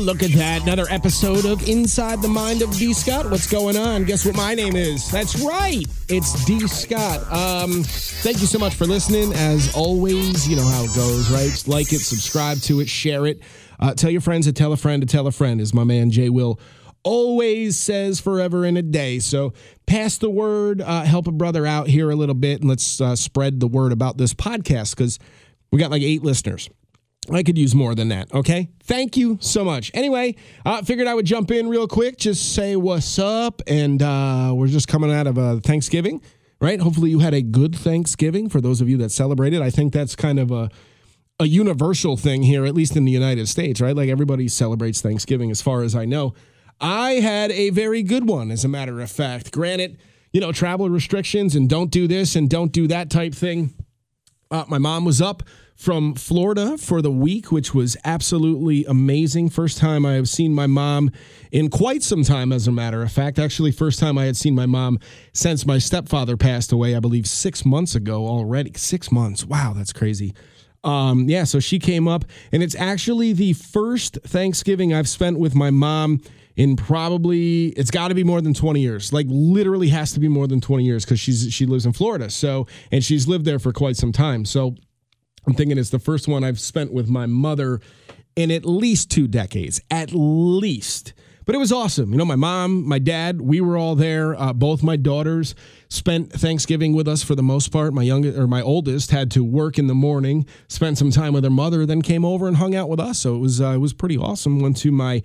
Look at that. Another episode of Inside the Mind of D. Scott. What's going on? Guess what my name is? That's right. It's D. Scott. Um, thank you so much for listening. As always, you know how it goes, right? Like it, subscribe to it, share it. Uh, tell your friends to tell a friend to tell a friend, as my man Jay Will always says forever in a day. So pass the word, uh, help a brother out here a little bit, and let's uh, spread the word about this podcast because we got like eight listeners. I could use more than that. Okay. Thank you so much. Anyway, I uh, figured I would jump in real quick, just say what's up. And uh, we're just coming out of a Thanksgiving, right? Hopefully, you had a good Thanksgiving for those of you that celebrated. I think that's kind of a, a universal thing here, at least in the United States, right? Like everybody celebrates Thanksgiving, as far as I know. I had a very good one, as a matter of fact. Granted, you know, travel restrictions and don't do this and don't do that type thing. Uh, my mom was up from Florida for the week, which was absolutely amazing. First time I have seen my mom in quite some time, as a matter of fact. Actually, first time I had seen my mom since my stepfather passed away, I believe six months ago already. Six months. Wow, that's crazy. Um, yeah, so she came up, and it's actually the first Thanksgiving I've spent with my mom in probably it's got to be more than 20 years like literally has to be more than 20 years because she's she lives in florida so and she's lived there for quite some time so I'm thinking it's the first one I've spent with my mother in at least two decades, at least. But it was awesome. You know, my mom, my dad, we were all there. Uh, both my daughters spent Thanksgiving with us for the most part. My youngest or my oldest had to work in the morning, spent some time with her mother, then came over and hung out with us. So it was uh, it was pretty awesome. Went to my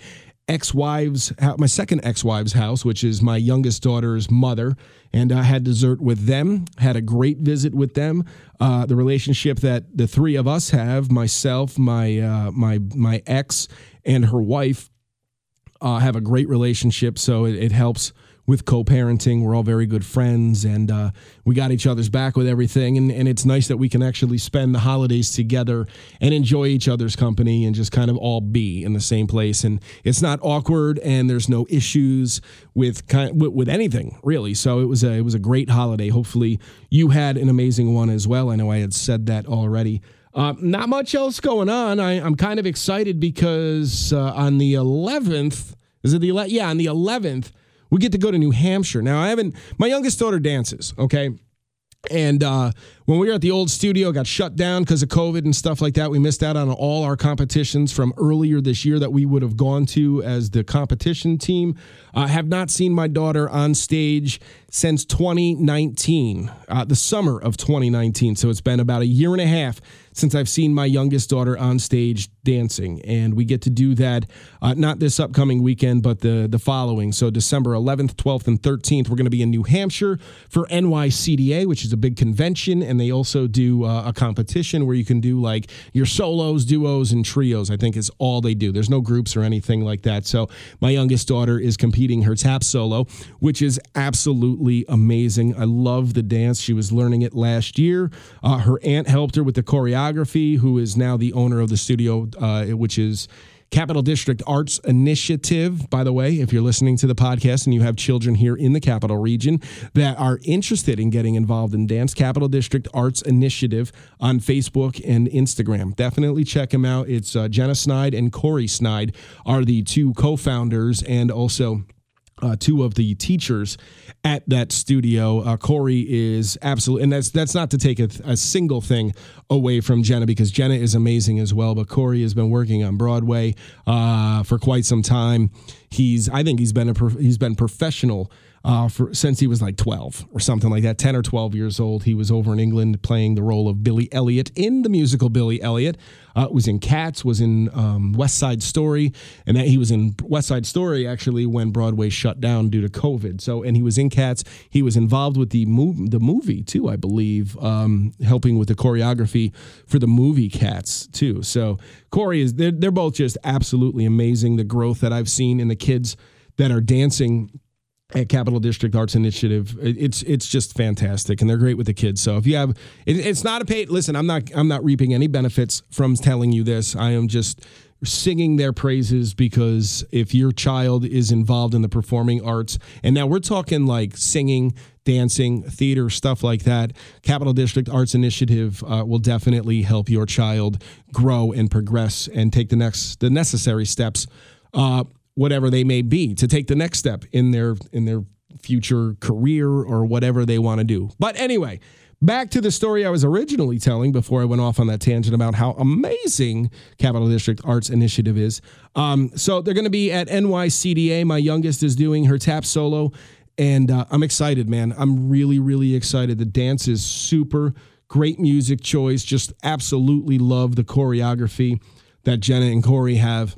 ex-wife's my second ex-wife's house which is my youngest daughter's mother and i had dessert with them had a great visit with them. Uh, the relationship that the three of us have myself my uh, my my ex and her wife uh, have a great relationship so it, it helps with co-parenting. We're all very good friends, and uh, we got each other's back with everything. And, and it's nice that we can actually spend the holidays together and enjoy each other's company and just kind of all be in the same place. And it's not awkward, and there's no issues with kind with, with anything really. So it was a it was a great holiday. Hopefully, you had an amazing one as well. I know I had said that already. Uh, not much else going on. I, am kind of excited because uh, on the 11th, is it the 11th? Yeah, on the 11th, we get to go to New Hampshire. Now, I haven't, my youngest daughter dances, okay? And uh, when we were at the old studio, got shut down because of COVID and stuff like that. We missed out on all our competitions from earlier this year that we would have gone to as the competition team. I uh, have not seen my daughter on stage since 2019, uh, the summer of 2019. So it's been about a year and a half since I've seen my youngest daughter on stage dancing, and we get to do that uh, not this upcoming weekend, but the the following. So December 11th, 12th, and 13th, we're going to be in New Hampshire for NYCDA, which is a big convention, and they also do uh, a competition where you can do like your solos, duos, and trios. I think is all they do. There's no groups or anything like that. So my youngest daughter is competing her tap solo, which is absolutely amazing. I love the dance. She was learning it last year. Uh, her aunt helped her with the choreography who is now the owner of the studio, uh, which is Capital District Arts Initiative. By the way, if you're listening to the podcast and you have children here in the capital region that are interested in getting involved in dance, Capital District Arts Initiative on Facebook and Instagram. Definitely check them out. It's uh, Jenna Snide and Corey Snide are the two co founders and also uh, two of the teachers at that studio. Uh, Corey is absolutely, and that's that's not to take a, a, single thing away from Jenna because Jenna is amazing as well. But Corey has been working on Broadway uh, for quite some time. He's, I think, he's been a he's been professional uh, for since he was like 12 or something like that, 10 or 12 years old. He was over in England playing the role of Billy Elliot in the musical Billy Elliot. Uh, was in Cats, was in um, West Side Story, and that he was in West Side Story actually when Broadway shut down due to COVID. So, and he was in Cats. He was involved with the movie, the movie too, I believe, um, helping with the choreography for the movie Cats too. So, Corey is they're, they're both just absolutely amazing. The growth that I've seen in the kids that are dancing at Capital District Arts Initiative. It's it's just fantastic, and they're great with the kids. So if you have, it, it's not a paid. Listen, I'm not I'm not reaping any benefits from telling you this. I am just singing their praises because if your child is involved in the performing arts, and now we're talking like singing, dancing, theater, stuff like that, Capital District Arts Initiative uh, will definitely help your child grow and progress and take the next the necessary steps. Uh, whatever they may be to take the next step in their in their future career or whatever they want to do. But anyway, back to the story I was originally telling before I went off on that tangent about how amazing Capital District Arts Initiative is. Um, so they're going to be at NYCDA. My youngest is doing her tap solo, and uh, I'm excited, man. I'm really, really excited. The dance is super great music choice. Just absolutely love the choreography that Jenna and Corey have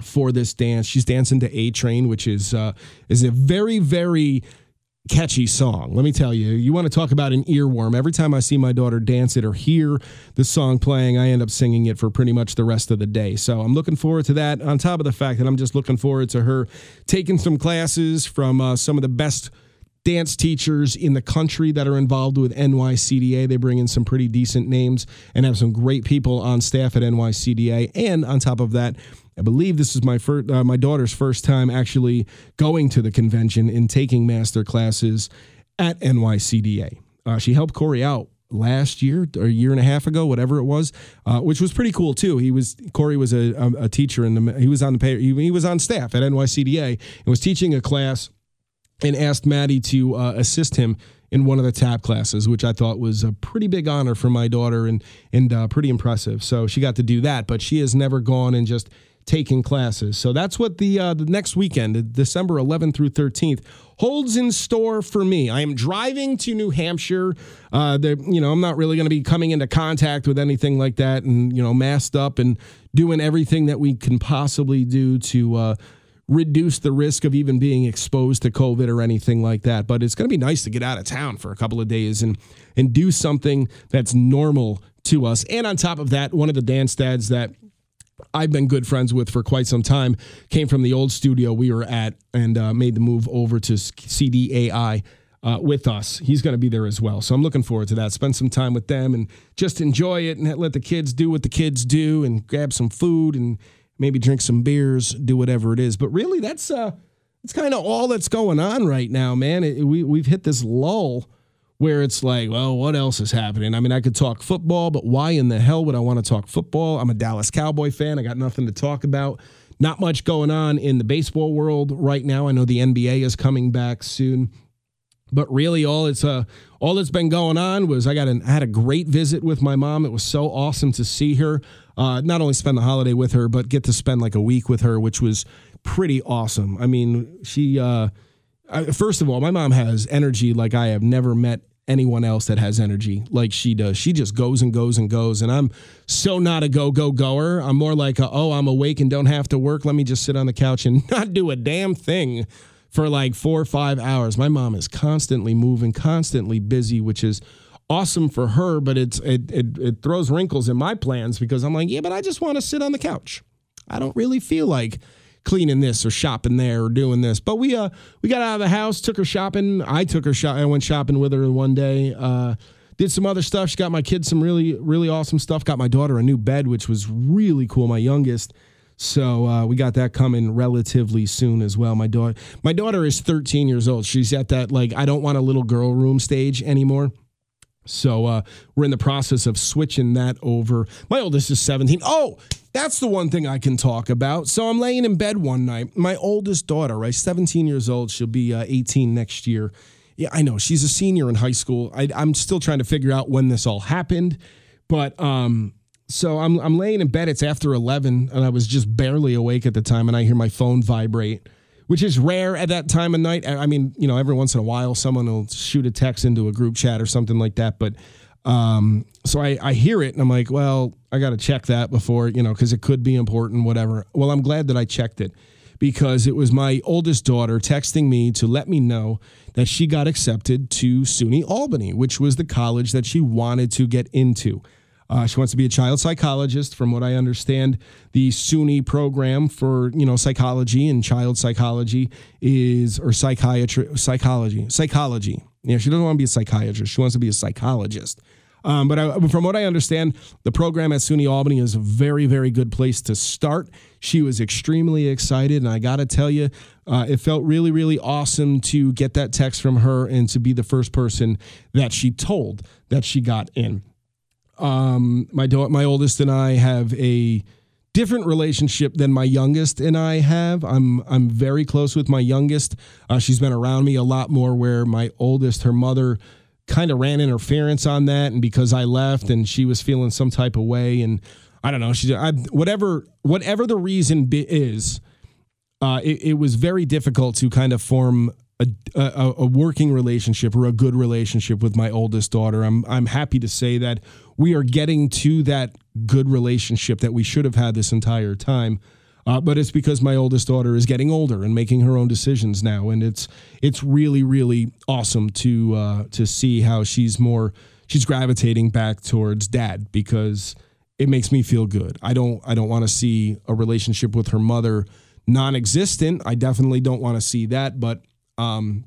for this dance. She's dancing to A Train, which is uh, is a very very catchy song. Let me tell you, you want to talk about an earworm. Every time I see my daughter dance it or hear the song playing, I end up singing it for pretty much the rest of the day. So I'm looking forward to that. On top of the fact that I'm just looking forward to her taking some classes from uh, some of the best dance teachers in the country that are involved with NYCDA. They bring in some pretty decent names and have some great people on staff at NYCDA. And on top of that, I believe this is my first, uh, my daughter's first time actually going to the convention and taking master classes at NYCDA. Uh, she helped Corey out last year or a year and a half ago, whatever it was, uh, which was pretty cool too. He was Corey was a, a, a teacher and he was on the pay, he, he, was on staff at NYCDA and was teaching a class and asked Maddie to uh, assist him in one of the tap classes, which I thought was a pretty big honor for my daughter and and uh, pretty impressive. So she got to do that, but she has never gone and just taking classes. So that's what the uh, the next weekend, December 11th through 13th, holds in store for me. I am driving to New Hampshire. Uh, you know, I'm not really going to be coming into contact with anything like that, and you know, masked up and doing everything that we can possibly do to. Uh, reduce the risk of even being exposed to COVID or anything like that. But it's going to be nice to get out of town for a couple of days and and do something that's normal to us. And on top of that, one of the dance dads that I've been good friends with for quite some time. Came from the old studio we were at and uh, made the move over to CDAI uh, with us. He's going to be there as well. So I'm looking forward to that. Spend some time with them and just enjoy it and let the kids do what the kids do and grab some food and maybe drink some beers, do whatever it is. But really, that's uh, that's kind of all that's going on right now, man. It, we we've hit this lull where it's like, well, what else is happening? I mean, I could talk football, but why in the hell would I want to talk football? I'm a Dallas Cowboy fan. I got nothing to talk about. Not much going on in the baseball world right now. I know the NBA is coming back soon. But really, all it's uh, all that's been going on was I got an, I had a great visit with my mom. It was so awesome to see her. Uh, not only spend the holiday with her, but get to spend like a week with her, which was pretty awesome. I mean, she uh, I, first of all, my mom has energy like I have never met anyone else that has energy like she does. She just goes and goes and goes. And I'm so not a go, go, goer. I'm more like, a, oh, I'm awake and don't have to work. Let me just sit on the couch and not do a damn thing for like four or five hours. My mom is constantly moving, constantly busy, which is awesome for her, but it's it, it, it throws wrinkles in my plans because I'm like, yeah, but I just want to sit on the couch. I don't really feel like cleaning this or shopping there or doing this. But we uh we got out of the house, took her shopping. I took her shop. I went shopping with her one day. Uh, did some other stuff. She got my kids some really really awesome stuff. Got my daughter a new bed, which was really cool. My youngest. So uh, we got that coming relatively soon as well. My daughter, my daughter is 13 years old. She's at that like I don't want a little girl room stage anymore. So uh, we're in the process of switching that over. My oldest is 17. Oh, that's the one thing I can talk about. So I'm laying in bed one night. My oldest daughter, right, 17 years old, she'll be uh, 18 next year. Yeah, I know she's a senior in high school. I, am still trying to figure out when this all happened, but um, so I'm I'm laying in bed. It's after 11, and I was just barely awake at the time, and I hear my phone vibrate which is rare at that time of night. I mean, you know, every once in a while, someone will shoot a text into a group chat or something like that. But um, so I, I hear it and I'm like, well, I got to check that before, you know, because it could be important, whatever. Well, I'm glad that I checked it because it was my oldest daughter texting me to let me know that she got accepted to SUNY Albany, which was the college that she wanted to get into. Uh, she wants to be a child psychologist. From what I understand, the SUNY program for you know psychology and child psychology is or psychiatry psychology psychology. Yeah, she doesn't want to be a psychiatrist. She wants to be a psychologist. Um, but I, from what I understand, the program at SUNY Albany is a very, very good place to start. She was extremely excited, and I got to tell you, uh, it felt really, really awesome to get that text from her and to be the first person that she told that she got in. Um, my do- my oldest and I have a different relationship than my youngest and I have. I'm I'm very close with my youngest. Uh, she's been around me a lot more. Where my oldest, her mother kind of ran interference on that, and because I left and she was feeling some type of way, and I don't know, she whatever whatever the reason is, uh, it, it was very difficult to kind of form a, a, a, working relationship or a good relationship with my oldest daughter. I'm I'm happy to say that we are getting to that good relationship that we should have had this entire time. Uh, but it's because my oldest daughter is getting older and making her own decisions now, and it's it's really really awesome to uh, to see how she's more she's gravitating back towards dad because it makes me feel good. I don't I don't want to see a relationship with her mother non-existent. I definitely don't want to see that, but um,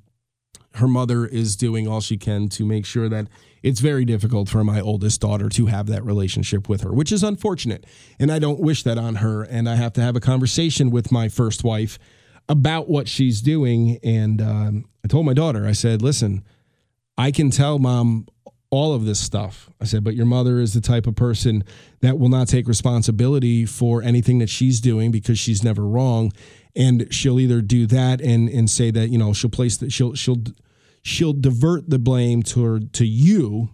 her mother is doing all she can to make sure that it's very difficult for my oldest daughter to have that relationship with her, which is unfortunate. And I don't wish that on her. And I have to have a conversation with my first wife about what she's doing. And um, I told my daughter, I said, listen, I can tell mom all of this stuff. I said, but your mother is the type of person that will not take responsibility for anything that she's doing because she's never wrong. And she'll either do that and and say that, you know, she'll place that she'll she'll she'll divert the blame toward to you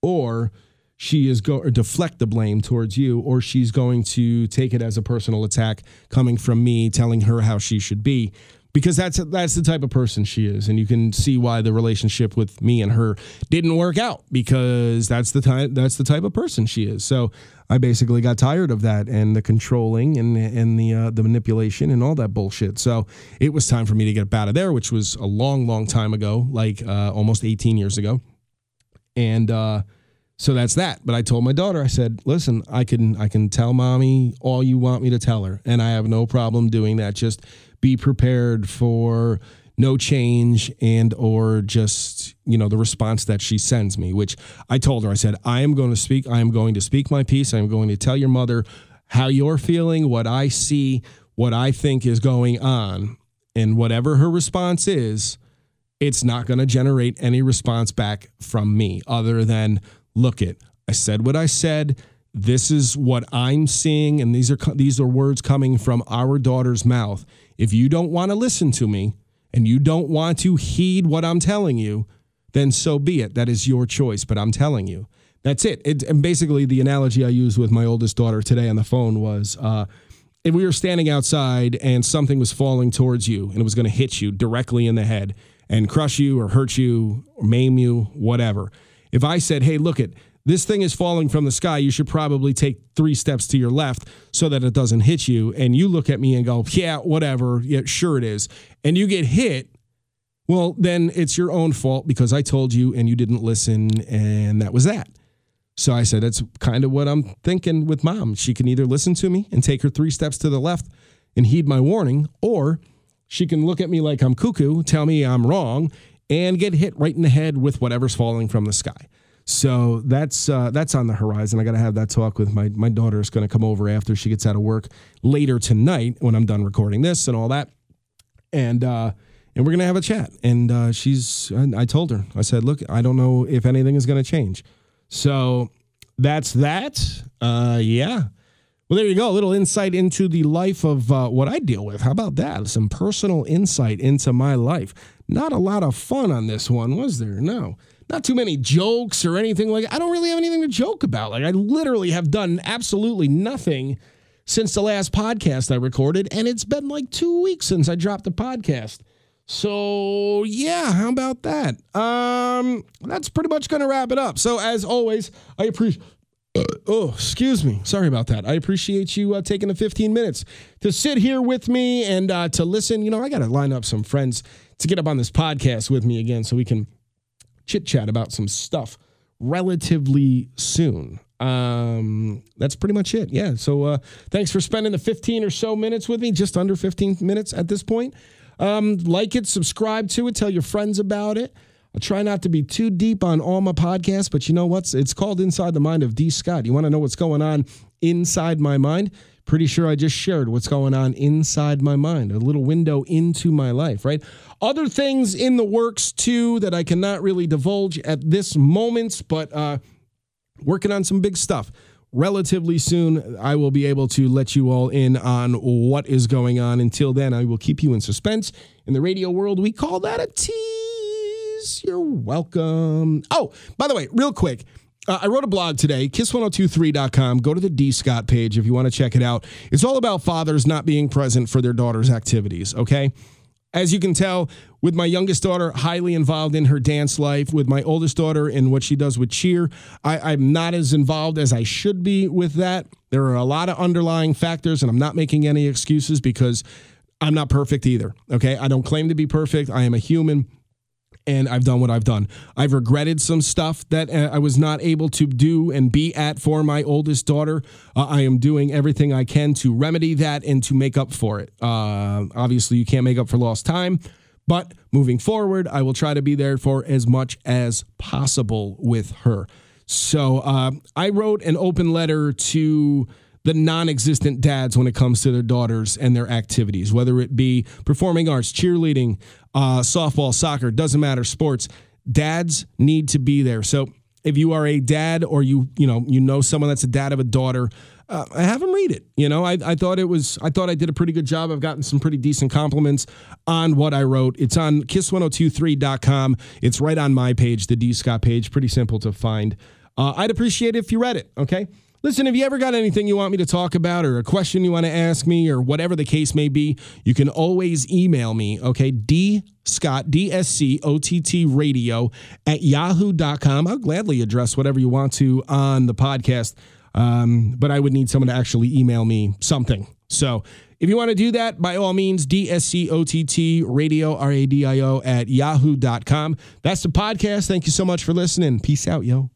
or she is go to deflect the blame towards you or she's going to take it as a personal attack coming from me telling her how she should be because that's that's the type of person she is. And you can see why the relationship with me and her didn't work out because that's the type that's the type of person she is. So I basically got tired of that and the controlling and and the uh, the manipulation and all that bullshit. So it was time for me to get up out of there which was a long long time ago like uh, almost 18 years ago. And uh, so that's that. But I told my daughter I said listen I can I can tell mommy all you want me to tell her and I have no problem doing that. Just be prepared for no change and or just you know the response that she sends me which i told her i said i am going to speak i am going to speak my piece. I am going to tell your mother how you're feeling what i see what i think is going on. And whatever her response is it's not going to generate any response back from me other than look it i said what i said. This is what i'm seeing and these are these are words coming from our daughter's mouth if you don't want to listen to me and you don't want to heed what I'm telling you, then so be it. That is your choice. But I'm telling you, that's it. it and basically, the analogy I used with my oldest daughter today on the phone was uh, if we were standing outside and something was falling towards you and it was going to hit you directly in the head and crush you or hurt you or maim you, whatever. If I said, hey, look it, this thing is falling from the sky. You should probably take three steps to your left so that it doesn't hit you. And you look at me and go, yeah, whatever. Yeah, sure it is. And you get hit. Well, then it's your own fault because I told you and you didn't listen. And that was that. So I said, that's kind of what I'm thinking with mom. She can either listen to me and take her three steps to the left and heed my warning, or she can look at me like I'm cuckoo, tell me I'm wrong, and get hit right in the head with whatever's falling from the sky. So that's uh, that's on the horizon. I got to have that talk with my my daughter. Is going to come over after she gets out of work later tonight when I'm done recording this and all that, and uh, and we're gonna have a chat. And uh, she's I told her I said, look, I don't know if anything is going to change. So that's that. Uh, yeah. Well, there you go. A little insight into the life of uh, what I deal with. How about that? Some personal insight into my life. Not a lot of fun on this one, was there? No not too many jokes or anything like I don't really have anything to joke about. Like I literally have done absolutely nothing since the last podcast I recorded, and it's been like two weeks since I dropped the podcast. So yeah, how about that? Um, that's pretty much gonna wrap it up. So as always, I appreciate. Oh, excuse me. Sorry about that. I appreciate you uh, taking the 15 minutes to sit here with me and uh, to listen. You know, I got to line up some friends to get up on this podcast with me again so we can chit chat about some stuff relatively soon. Um, that's pretty much it. Yeah. So uh, thanks for spending the 15 or so minutes with me, just under 15 minutes at this point. Um, like it, subscribe to it, tell your friends about it. I try not to be too deep on all my podcasts, but you know what's? It's called Inside the Mind of D. Scott. You want to know what's going on inside my mind? Pretty sure I just shared what's going on inside my mind, a little window into my life, right? Other things in the works too that I cannot really divulge at this moment, but uh, working on some big stuff. Relatively soon, I will be able to let you all in on what is going on. Until then, I will keep you in suspense. In the radio world, we call that a tease. You're welcome. Oh, by the way, real quick, uh, I wrote a blog today, kiss1023.com. Go to the D Scott page if you want to check it out. It's all about fathers not being present for their daughter's activities, okay? As you can tell, with my youngest daughter highly involved in her dance life, with my oldest daughter in what she does with cheer, I, am not as involved as I should be with that. There are a lot of underlying factors, and I'm not making any excuses because I'm not perfect either. Okay. I don't claim to be perfect. I am a human and I've done what I've done. I've regretted some stuff that uh, I was not able to do and be at for my oldest daughter. Uh, I am doing everything I can to remedy that and to make up for it. Uh, obviously, you can't make up for lost time, but moving forward, I will try to be there for as much as possible with her. So uh, I wrote an open letter to the non existent dads when it comes to their daughters and their activities, whether it be performing arts, cheerleading, uh, softball, soccer, doesn't matter, sports. Dads need to be there. So if you are a dad or you you know you know someone that's a dad of a daughter, uh, have them read it. You know, I, I thought it was I thought I did a pretty good job. I've gotten some pretty decent compliments on what I wrote. It's on kiss1023.com. It's right on my page, the D Scott page. Pretty simple to find. Uh, I'd appreciate it if you read it. Okay. Listen, if you ever got anything you want me to talk about or a question you want to ask me or whatever the case may be, you can always email me, okay? D Scott, D S C O T T radio at yahoo.com. I'll gladly address whatever you want to on the podcast, um, but I would need someone to actually email me something. So if you want to do that, by all means, DSCOTT radio, R A D I O, at yahoo.com. That's the podcast. Thank you so much for listening. Peace out, yo.